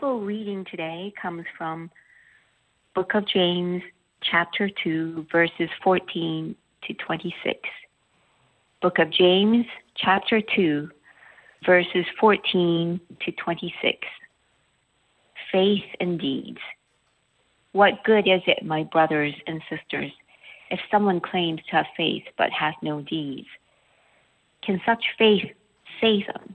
Bible reading today comes from Book of James, chapter 2, verses 14 to 26. Book of James, chapter 2, verses 14 to 26. Faith and deeds. What good is it, my brothers and sisters, if someone claims to have faith but has no deeds? Can such faith save them?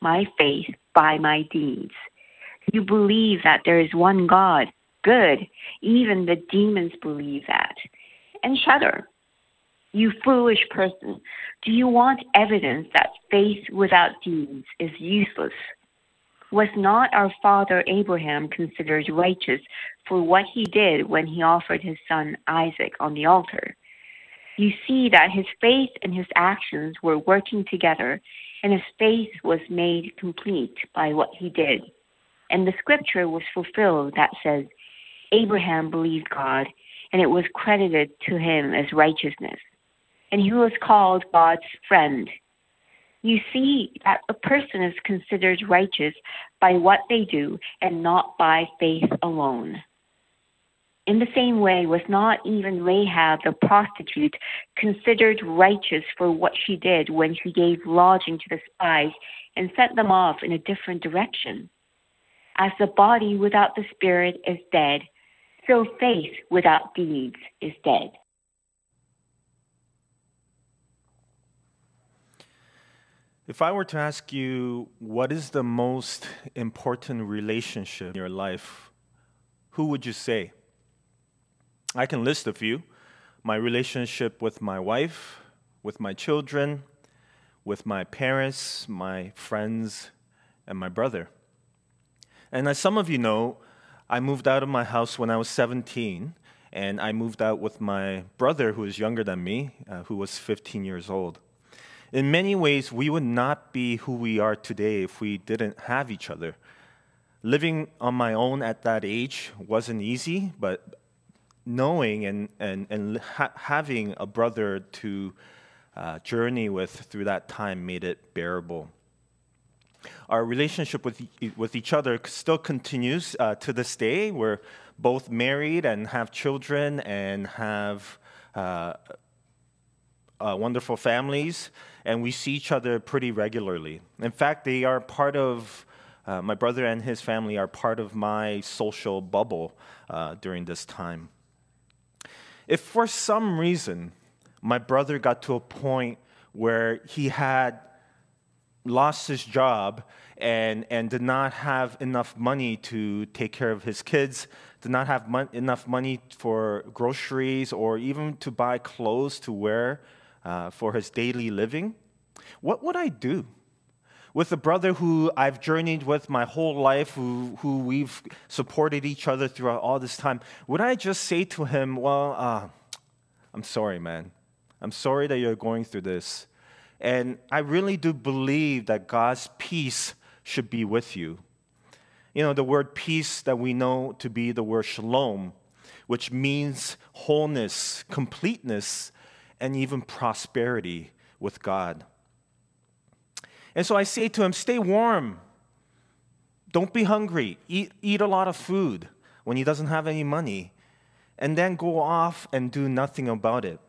my faith by my deeds. You believe that there is one God. Good. Even the demons believe that and shudder. You foolish person, do you want evidence that faith without deeds is useless? Was not our father Abraham considered righteous for what he did when he offered his son Isaac on the altar? You see that his faith and his actions were working together, and his faith was made complete by what he did. And the scripture was fulfilled that says, Abraham believed God, and it was credited to him as righteousness. And he was called God's friend. You see that a person is considered righteous by what they do and not by faith alone. In the same way, was not even Rahab the prostitute considered righteous for what she did when she gave lodging to the spies and sent them off in a different direction? As the body without the spirit is dead, so faith without deeds is dead. If I were to ask you what is the most important relationship in your life, who would you say? I can list a few my relationship with my wife, with my children, with my parents, my friends, and my brother. And as some of you know, I moved out of my house when I was 17, and I moved out with my brother, who is younger than me, uh, who was 15 years old. In many ways, we would not be who we are today if we didn't have each other. Living on my own at that age wasn't easy, but knowing and, and, and ha- having a brother to uh, journey with through that time made it bearable. Our relationship with, with each other still continues uh, to this day. We're both married and have children and have uh, uh wonderful families, and we see each other pretty regularly. In fact, they are part of, uh, my brother and his family are part of my social bubble uh, during this time. If for some reason my brother got to a point where he had lost his job and, and did not have enough money to take care of his kids, did not have mon- enough money for groceries or even to buy clothes to wear uh, for his daily living, what would I do? With a brother who I've journeyed with my whole life, who, who we've supported each other throughout all this time, would I just say to him, Well, uh, I'm sorry, man. I'm sorry that you're going through this. And I really do believe that God's peace should be with you. You know, the word peace that we know to be the word shalom, which means wholeness, completeness, and even prosperity with God. And so I say to him, stay warm. Don't be hungry. Eat, eat a lot of food when he doesn't have any money. And then go off and do nothing about it.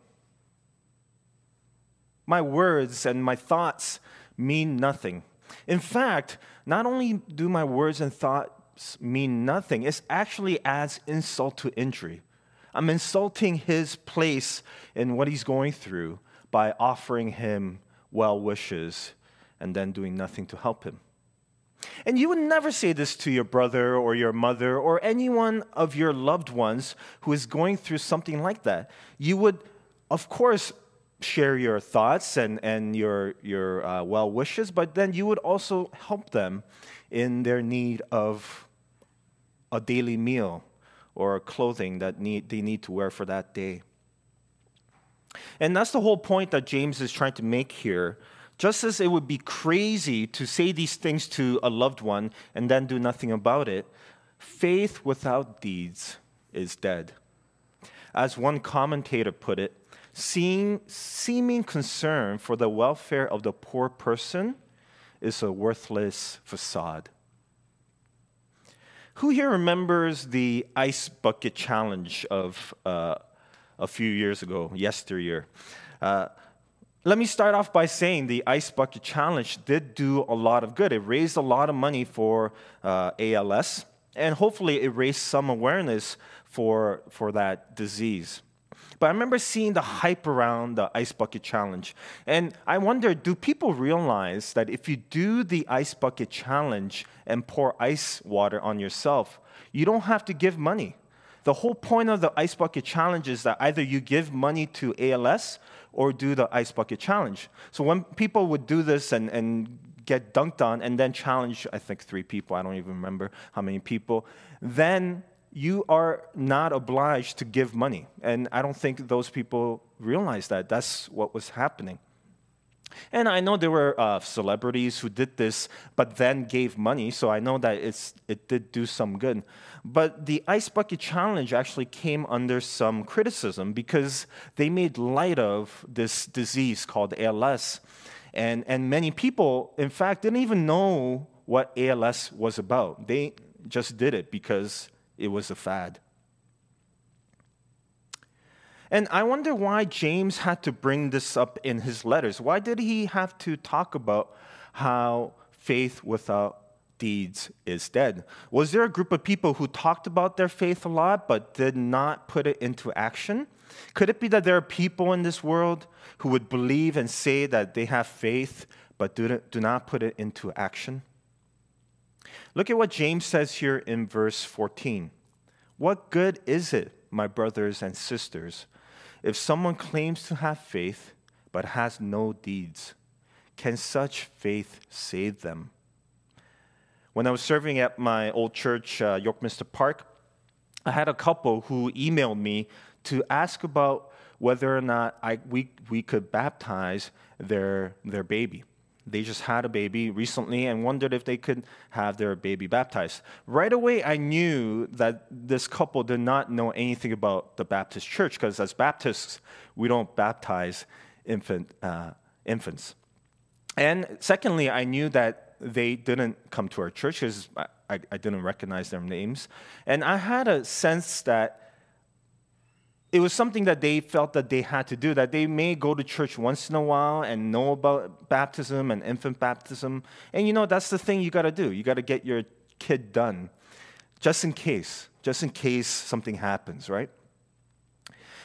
My words and my thoughts mean nothing. In fact, not only do my words and thoughts mean nothing, it actually adds insult to injury. I'm insulting his place in what he's going through by offering him well wishes and then doing nothing to help him. And you would never say this to your brother or your mother or anyone of your loved ones who is going through something like that. You would, of course, share your thoughts and, and your, your uh, well wishes, but then you would also help them in their need of a daily meal or clothing that need, they need to wear for that day. And that's the whole point that James is trying to make here. Just as it would be crazy to say these things to a loved one and then do nothing about it, faith without deeds is dead. As one commentator put it, seeing, seeming concern for the welfare of the poor person is a worthless facade. Who here remembers the ice bucket challenge of uh, a few years ago, yesteryear? Uh, let me start off by saying the Ice Bucket Challenge did do a lot of good. It raised a lot of money for uh, ALS, and hopefully, it raised some awareness for, for that disease. But I remember seeing the hype around the Ice Bucket Challenge. And I wonder do people realize that if you do the Ice Bucket Challenge and pour ice water on yourself, you don't have to give money? The whole point of the Ice Bucket Challenge is that either you give money to ALS or do the Ice Bucket Challenge. So when people would do this and, and get dunked on and then challenge, I think, three people, I don't even remember how many people, then you are not obliged to give money. And I don't think those people realize that. That's what was happening. And I know there were uh, celebrities who did this, but then gave money, so I know that it's, it did do some good. But the Ice Bucket Challenge actually came under some criticism because they made light of this disease called ALS. And, and many people, in fact, didn't even know what ALS was about. They just did it because it was a fad. And I wonder why James had to bring this up in his letters. Why did he have to talk about how faith without deeds is dead? Was there a group of people who talked about their faith a lot but did not put it into action? Could it be that there are people in this world who would believe and say that they have faith but do not put it into action? Look at what James says here in verse 14. What good is it, my brothers and sisters, if someone claims to have faith but has no deeds? Can such faith save them? When I was serving at my old church, uh, Yorkminster Park, I had a couple who emailed me to ask about whether or not I, we, we could baptize their, their baby. They just had a baby recently and wondered if they could have their baby baptized. Right away, I knew that this couple did not know anything about the Baptist church because, as Baptists, we don't baptize infant, uh, infants. And secondly, I knew that they didn't come to our church because I, I didn't recognize their names. And I had a sense that it was something that they felt that they had to do, that they may go to church once in a while and know about baptism and infant baptism. And you know, that's the thing you got to do. You got to get your kid done just in case, just in case something happens, right?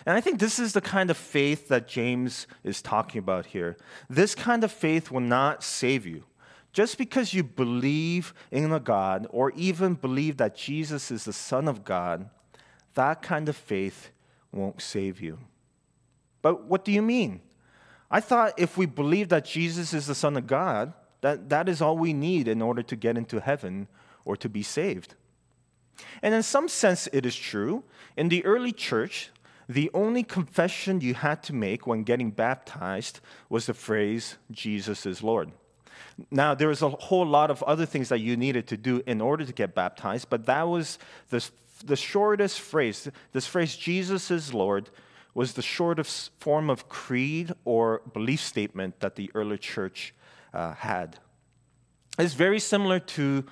And I think this is the kind of faith that James is talking about here. This kind of faith will not save you. Just because you believe in a God or even believe that Jesus is the Son of God, that kind of faith won't save you. But what do you mean? I thought if we believe that Jesus is the Son of God, that, that is all we need in order to get into heaven or to be saved. And in some sense, it is true. In the early church, the only confession you had to make when getting baptized was the phrase, Jesus is Lord. Now, there was a whole lot of other things that you needed to do in order to get baptized, but that was the the shortest phrase, this phrase, Jesus is Lord, was the shortest form of creed or belief statement that the early church uh, had. It's very similar to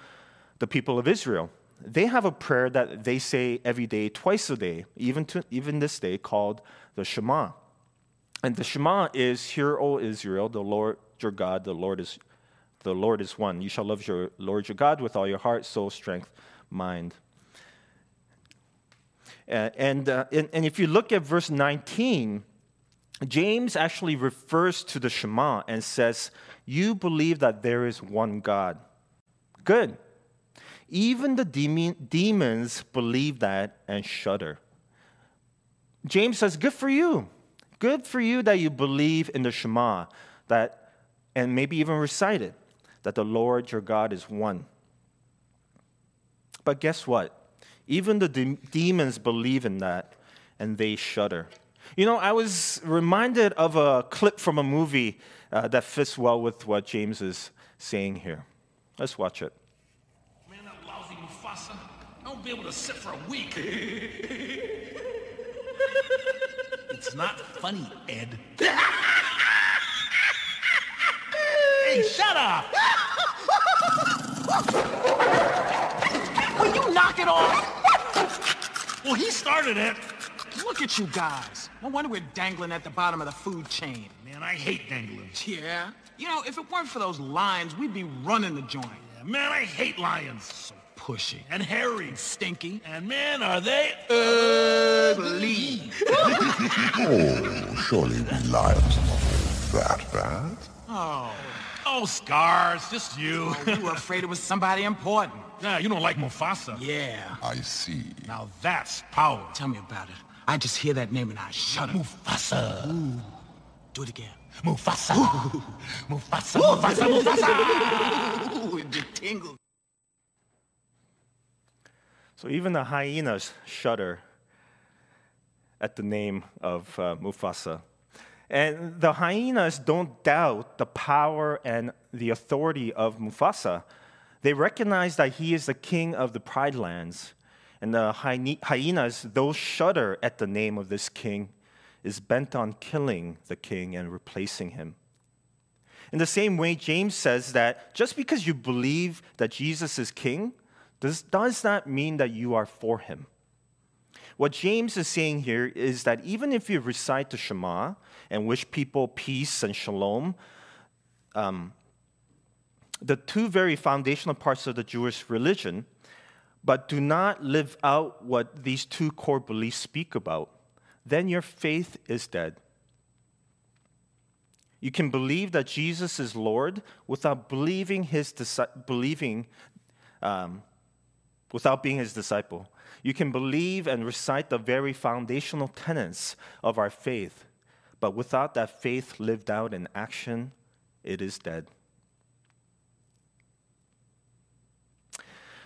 the people of Israel. They have a prayer that they say every day, twice a day, even, to, even this day, called the Shema. And the Shema is, Hear, O Israel, the Lord your God, the Lord is, the Lord is one. You shall love your Lord your God with all your heart, soul, strength, mind, uh, and, uh, and, and if you look at verse 19, James actually refers to the Shema and says, You believe that there is one God. Good. Even the demon, demons believe that and shudder. James says, Good for you. Good for you that you believe in the Shema, that, and maybe even recite it, that the Lord your God is one. But guess what? Even the de- demons believe in that and they shudder. You know, I was reminded of a clip from a movie uh, that fits well with what James is saying here. Let's watch it. Man, that lousy Mufasa. I won't be able to sit for a week. it's not funny, Ed. hey, shut up! Will you knock it off? Well, he started it. Look at you guys. No wonder we're dangling at the bottom of the food chain. Man, I hate dangling. Yeah? You know, if it weren't for those lions, we'd be running the joint. Yeah, man, I hate lions. So pushy. And hairy. And stinky. And man, are they ugly. oh, surely we lions are not that bad. Oh. Oh, scars, just you. Oh, you were afraid it was somebody important. Yeah, you don't like Mufasa. Yeah. I see. Now that's power. Tell me about it. I just hear that name and I shudder. Mufasa. Ooh. Do it again. Mufasa. Ooh. Mufasa. Ooh. Mufasa. Mufasa. Ooh, it just tingled. So even the hyenas shudder at the name of uh, Mufasa. And the hyenas don't doubt the power and the authority of Mufasa. They recognize that he is the king of the Pride Lands. And the hyenas, those shudder at the name of this king, is bent on killing the king and replacing him. In the same way, James says that just because you believe that Jesus is king, does, does not mean that you are for him. What James is saying here is that even if you recite the Shema and wish people peace and shalom, um, the two very foundational parts of the Jewish religion, but do not live out what these two core beliefs speak about, then your faith is dead. You can believe that Jesus is Lord without believing his believing, um, without being his disciple. You can believe and recite the very foundational tenets of our faith, but without that faith lived out in action, it is dead.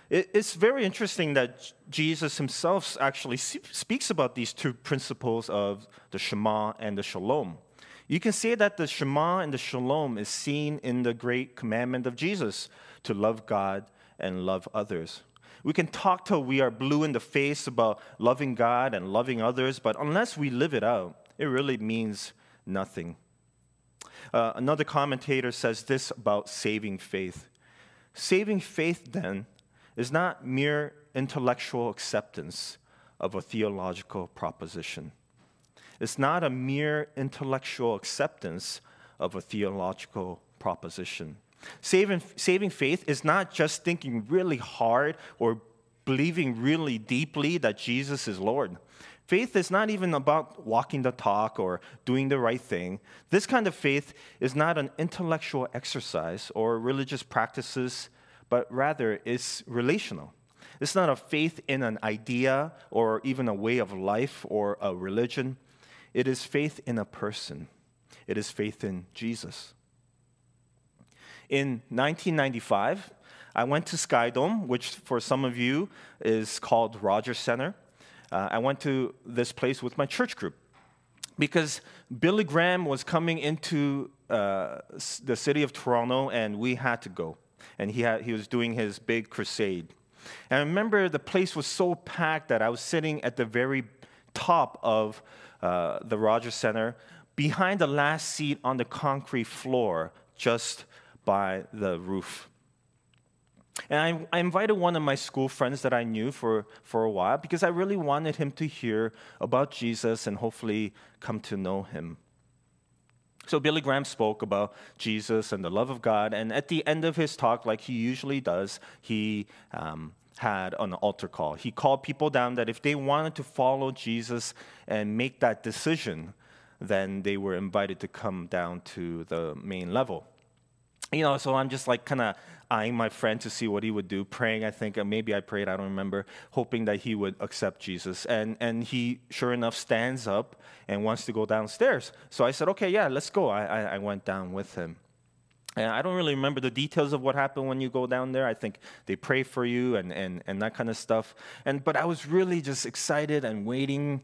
It's very interesting that Jesus himself actually speaks about these two principles of the Shema and the Shalom. You can see that the Shema and the Shalom is seen in the great commandment of Jesus to love God and love others. We can talk till we are blue in the face about loving God and loving others, but unless we live it out, it really means nothing. Uh, another commentator says this about saving faith. Saving faith, then, is not mere intellectual acceptance of a theological proposition. It's not a mere intellectual acceptance of a theological proposition. Saving, saving faith is not just thinking really hard or believing really deeply that Jesus is Lord. Faith is not even about walking the talk or doing the right thing. This kind of faith is not an intellectual exercise or religious practices but rather it's relational. It's not a faith in an idea or even a way of life or a religion. It is faith in a person. It is faith in Jesus. In 1995, I went to Skydome, which for some of you is called Rogers Center. Uh, I went to this place with my church group because Billy Graham was coming into uh, the city of Toronto and we had to go and he, had, he was doing his big crusade. And I remember the place was so packed that I was sitting at the very top of uh, the Rogers Center, behind the last seat on the concrete floor, just by the roof. And I, I, invited one of my school friends that I knew for, for a while because I really wanted him to hear about Jesus and hopefully come to know him. So Billy Graham spoke about Jesus and the love of God, and at the end of his talk, like he usually does, he um, had an altar call. He called people down that if they wanted to follow Jesus and make that decision, then they were invited to come down to the main level. You know, so I'm just like kind of eyeing my friend to see what he would do, praying, I think, uh, maybe I prayed, I don't remember, hoping that he would accept Jesus. And, and he, sure enough, stands up and wants to go downstairs. So I said, okay, yeah, let's go. I, I, I went down with him. And I don't really remember the details of what happened when you go down there. I think they pray for you and, and, and that kind of stuff. And, but I was really just excited and waiting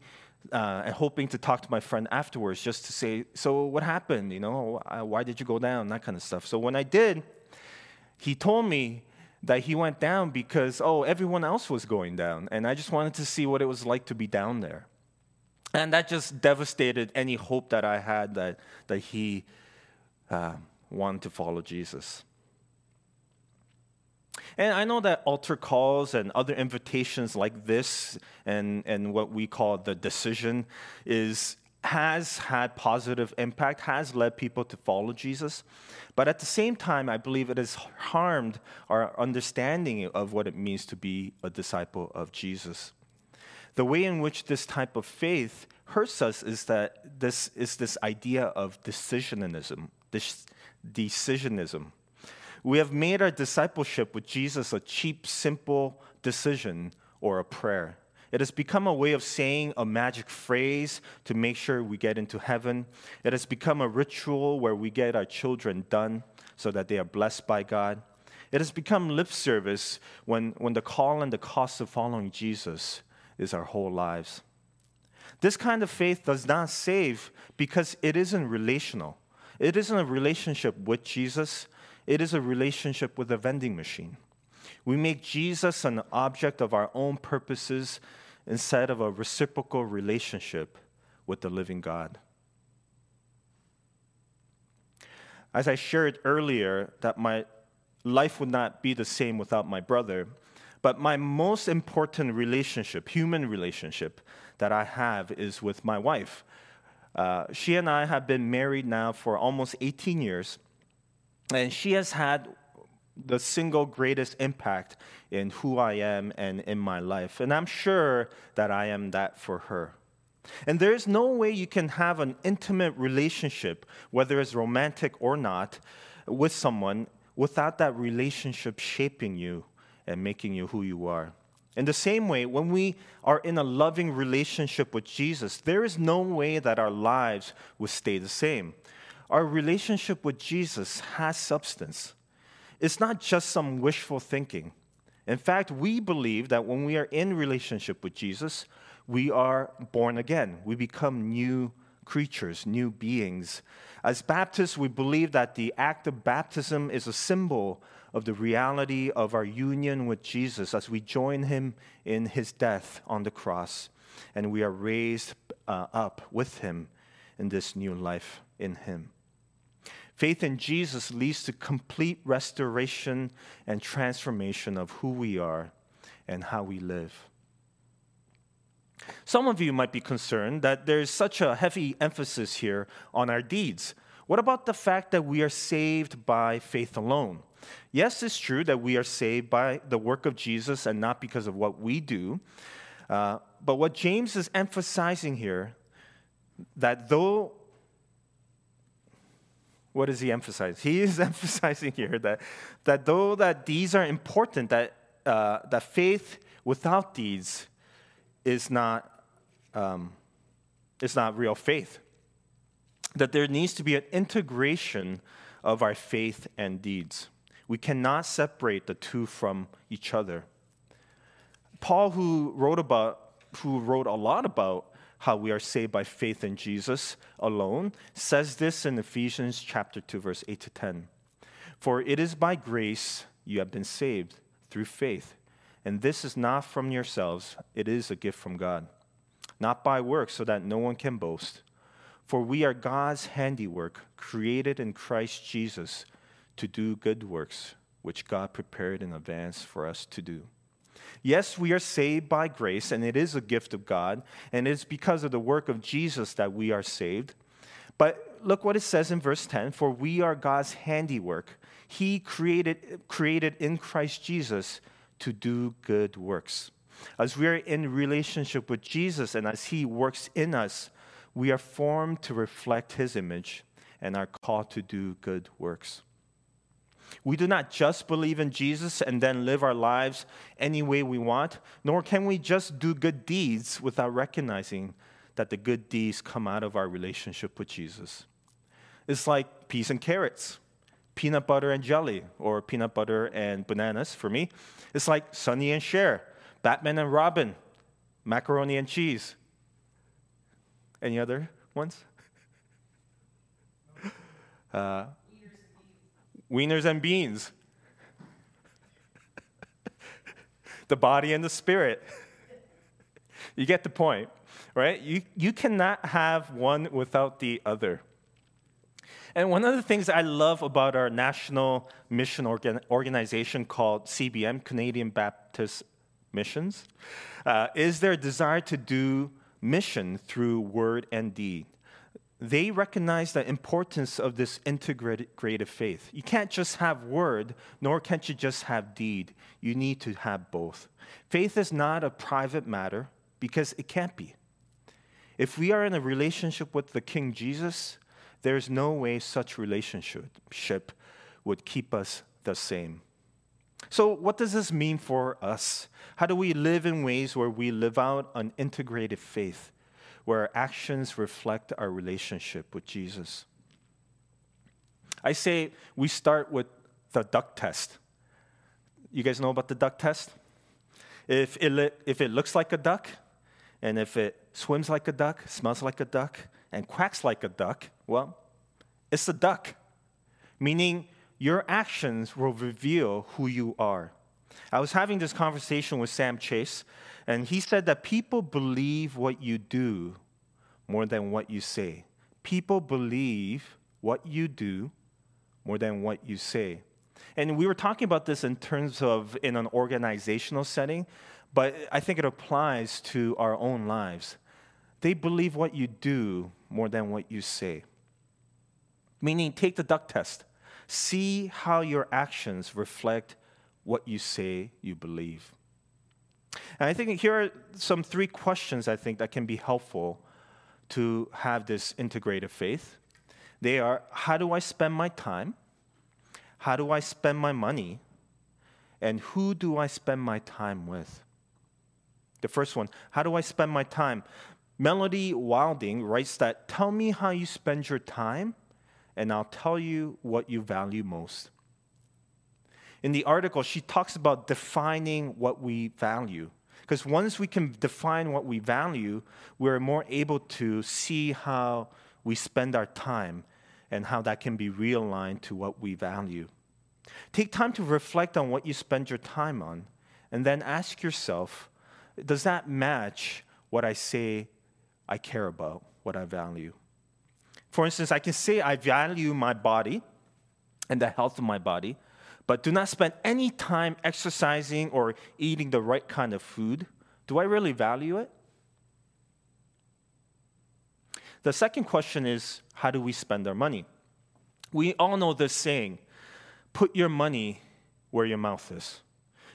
uh, and hoping to talk to my friend afterwards just to say, So, what happened? You know, why did you go down? That kind of stuff. So, when I did, he told me that he went down because, oh, everyone else was going down. And I just wanted to see what it was like to be down there. And that just devastated any hope that I had that, that he uh, wanted to follow Jesus. And I know that altar calls and other invitations like this and, and what we call the decision is has had positive impact, has led people to follow Jesus. But at the same time, I believe it has harmed our understanding of what it means to be a disciple of Jesus. The way in which this type of faith hurts us is that this is this idea of decisionism, this decisionism. We have made our discipleship with Jesus a cheap, simple decision or a prayer. It has become a way of saying a magic phrase to make sure we get into heaven. It has become a ritual where we get our children done so that they are blessed by God. It has become lip service when, when the call and the cost of following Jesus is our whole lives. This kind of faith does not save because it isn't relational. It isn't a relationship with Jesus, it is a relationship with a vending machine. We make Jesus an object of our own purposes instead of a reciprocal relationship with the living God. As I shared earlier, that my life would not be the same without my brother, but my most important relationship, human relationship, that I have is with my wife. Uh, she and I have been married now for almost 18 years, and she has had the single greatest impact in who I am and in my life. And I'm sure that I am that for her. And there is no way you can have an intimate relationship, whether it's romantic or not, with someone without that relationship shaping you and making you who you are. In the same way, when we are in a loving relationship with Jesus, there is no way that our lives would stay the same. Our relationship with Jesus has substance. It's not just some wishful thinking. In fact, we believe that when we are in relationship with Jesus, we are born again. We become new creatures, new beings. As Baptists, we believe that the act of baptism is a symbol of the reality of our union with Jesus as we join him in his death on the cross and we are raised uh, up with him in this new life in him. Faith in Jesus leads to complete restoration and transformation of who we are and how we live. Some of you might be concerned that there's such a heavy emphasis here on our deeds. What about the fact that we are saved by faith alone? Yes, it's true that we are saved by the work of Jesus and not because of what we do. Uh, but what James is emphasizing here, that though what does he emphasize? He is emphasizing here that, that though that deeds are important, that, uh, that faith without deeds is not, um, is not real faith. That there needs to be an integration of our faith and deeds. We cannot separate the two from each other. Paul, who wrote about, who wrote a lot about how we are saved by faith in Jesus alone, says this in Ephesians chapter 2 verse 8 to 10. For it is by grace you have been saved through faith, and this is not from yourselves, it is a gift from God, not by works so that no one can boast. For we are God's handiwork, created in Christ Jesus to do good works, which God prepared in advance for us to do. Yes, we are saved by grace, and it is a gift of God, and it's because of the work of Jesus that we are saved. But look what it says in verse 10 For we are God's handiwork. He created, created in Christ Jesus to do good works. As we are in relationship with Jesus and as He works in us, we are formed to reflect His image and are called to do good works. We do not just believe in Jesus and then live our lives any way we want, nor can we just do good deeds without recognizing that the good deeds come out of our relationship with Jesus. It's like peas and carrots. peanut butter and jelly, or peanut butter and bananas for me. It's like Sonny and Cher, Batman and Robin, macaroni and cheese. Any other ones? Uh, wieners and beans. the body and the spirit. you get the point, right? You, you cannot have one without the other. And one of the things I love about our national mission organ- organization called CBM, Canadian Baptist Missions, uh, is their desire to do mission through word and deed. They recognize the importance of this integrated faith. You can't just have word, nor can't you just have deed. You need to have both. Faith is not a private matter because it can't be. If we are in a relationship with the King Jesus, there's no way such relationship would keep us the same. So, what does this mean for us? How do we live in ways where we live out an integrated faith, where our actions reflect our relationship with Jesus? I say we start with the duck test. You guys know about the duck test? If it, if it looks like a duck, and if it swims like a duck, smells like a duck, and quacks like a duck, well, it's a duck. Meaning, your actions will reveal who you are. I was having this conversation with Sam Chase, and he said that people believe what you do more than what you say. People believe what you do more than what you say. And we were talking about this in terms of in an organizational setting, but I think it applies to our own lives. They believe what you do more than what you say. Meaning, take the duck test. See how your actions reflect what you say you believe. And I think here are some three questions I think that can be helpful to have this integrated faith. They are how do I spend my time? How do I spend my money? And who do I spend my time with? The first one, how do I spend my time? Melody Wilding writes that tell me how you spend your time and I'll tell you what you value most. In the article, she talks about defining what we value. Because once we can define what we value, we're more able to see how we spend our time and how that can be realigned to what we value. Take time to reflect on what you spend your time on, and then ask yourself does that match what I say I care about, what I value? For instance, I can say I value my body and the health of my body, but do not spend any time exercising or eating the right kind of food. Do I really value it? The second question is how do we spend our money? We all know this saying put your money where your mouth is.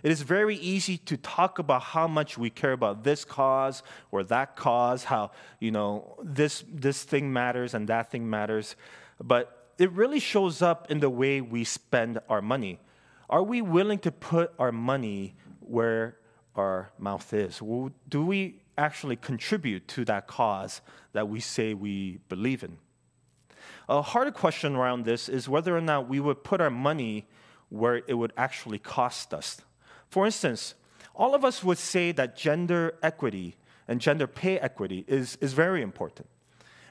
It is very easy to talk about how much we care about this cause or that cause, how, you know, this, this thing matters and that thing matters. But it really shows up in the way we spend our money. Are we willing to put our money where our mouth is? Do we actually contribute to that cause that we say we believe in? A harder question around this is whether or not we would put our money where it would actually cost us. For instance, all of us would say that gender equity and gender pay equity is, is very important.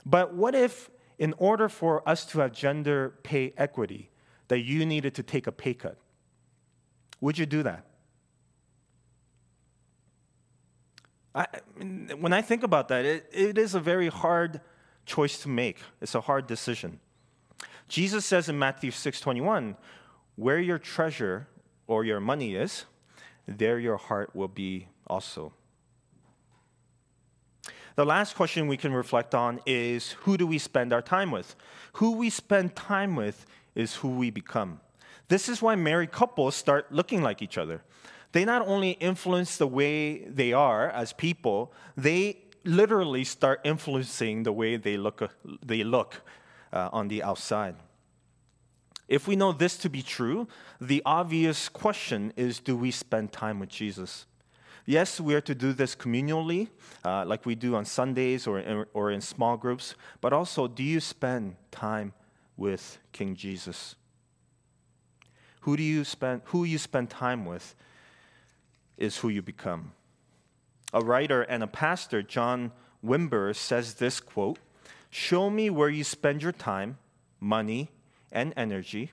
But what if, in order for us to have gender pay equity, that you needed to take a pay cut? Would you do that? I, when I think about that, it, it is a very hard choice to make. It's a hard decision. Jesus says in Matthew 6:21, "Where your treasure or your money is, there your heart will be also. The last question we can reflect on is who do we spend our time with? Who we spend time with is who we become. This is why married couples start looking like each other. They not only influence the way they are as people, they literally start influencing the way they look, they look uh, on the outside. If we know this to be true, the obvious question is do we spend time with Jesus? Yes, we are to do this communally, uh, like we do on Sundays or in, or in small groups, but also do you spend time with King Jesus? Who do you spend who you spend time with is who you become. A writer and a pastor, John Wimber, says this quote, "Show me where you spend your time, money, and energy."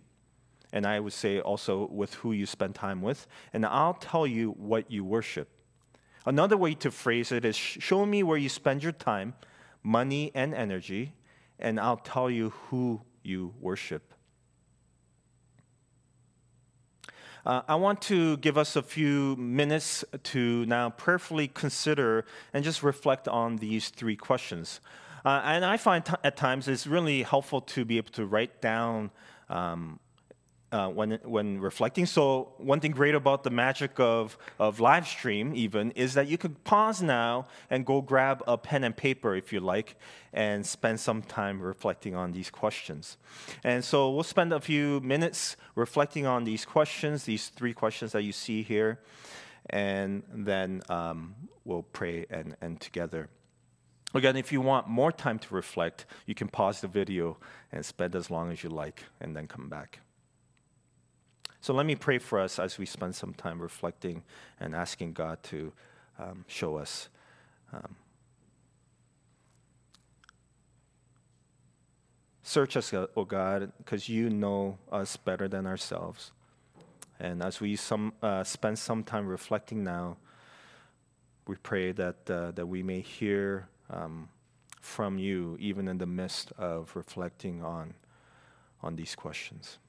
And I would say also with who you spend time with, and I'll tell you what you worship. Another way to phrase it is show me where you spend your time, money, and energy, and I'll tell you who you worship. Uh, I want to give us a few minutes to now prayerfully consider and just reflect on these three questions. Uh, and I find t- at times it's really helpful to be able to write down um, uh, when, when reflecting. So, one thing great about the magic of, of live stream, even, is that you can pause now and go grab a pen and paper if you like and spend some time reflecting on these questions. And so, we'll spend a few minutes reflecting on these questions, these three questions that you see here, and then um, we'll pray and end together. Again, if you want more time to reflect, you can pause the video and spend as long as you like and then come back. So let me pray for us as we spend some time reflecting and asking God to um, show us. Um, search us, O God, because you know us better than ourselves. And as we some, uh, spend some time reflecting now, we pray that, uh, that we may hear um, from you even in the midst of reflecting on, on these questions.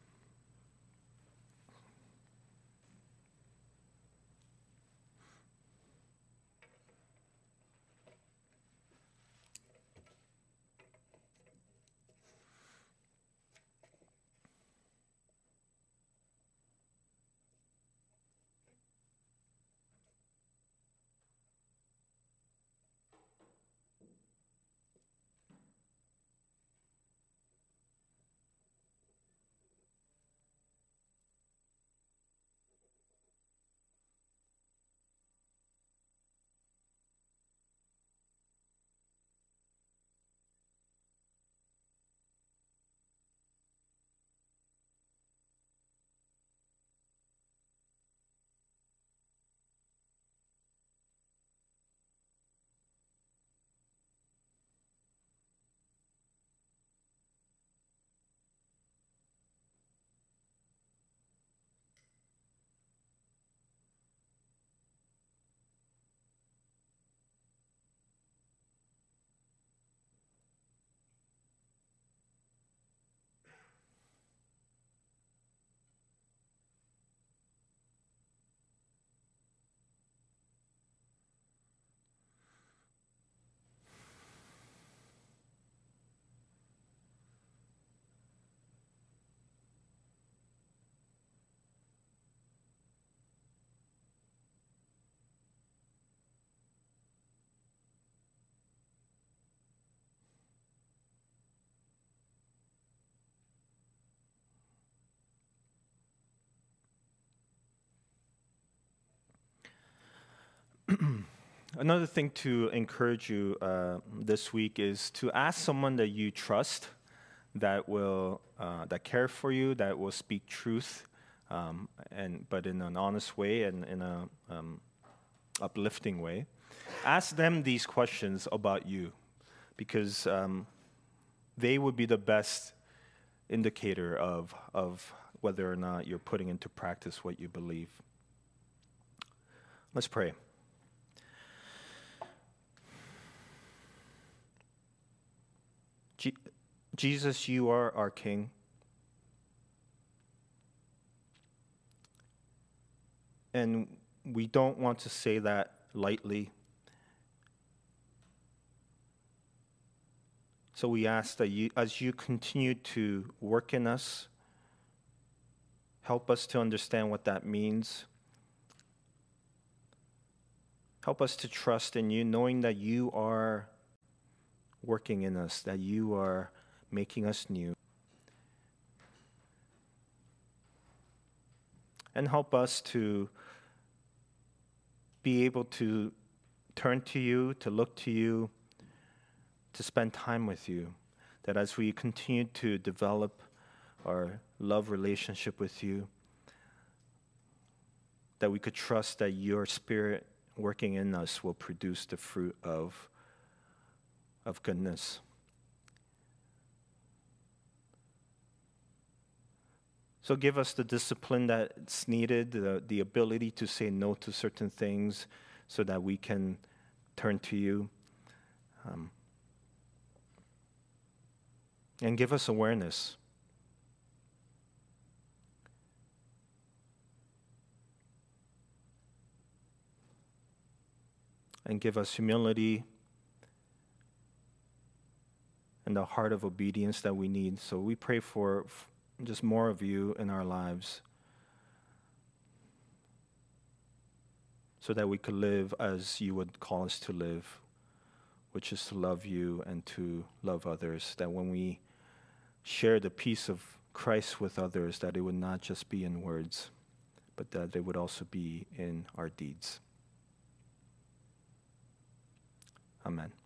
Another thing to encourage you uh, this week is to ask someone that you trust, that will uh, that care for you, that will speak truth, um, and but in an honest way and in a um, uplifting way. Ask them these questions about you, because um, they would be the best indicator of of whether or not you're putting into practice what you believe. Let's pray. Jesus, you are our King. And we don't want to say that lightly. So we ask that you, as you continue to work in us, help us to understand what that means. Help us to trust in you, knowing that you are working in us, that you are making us new. And help us to be able to turn to you, to look to you, to spend time with you. That as we continue to develop our love relationship with you, that we could trust that your spirit working in us will produce the fruit of, of goodness. So give us the discipline that's needed, the, the ability to say no to certain things so that we can turn to you. Um, and give us awareness. And give us humility and the heart of obedience that we need. So we pray for just more of you in our lives so that we could live as you would call us to live, which is to love you and to love others. That when we share the peace of Christ with others, that it would not just be in words, but that it would also be in our deeds. Amen.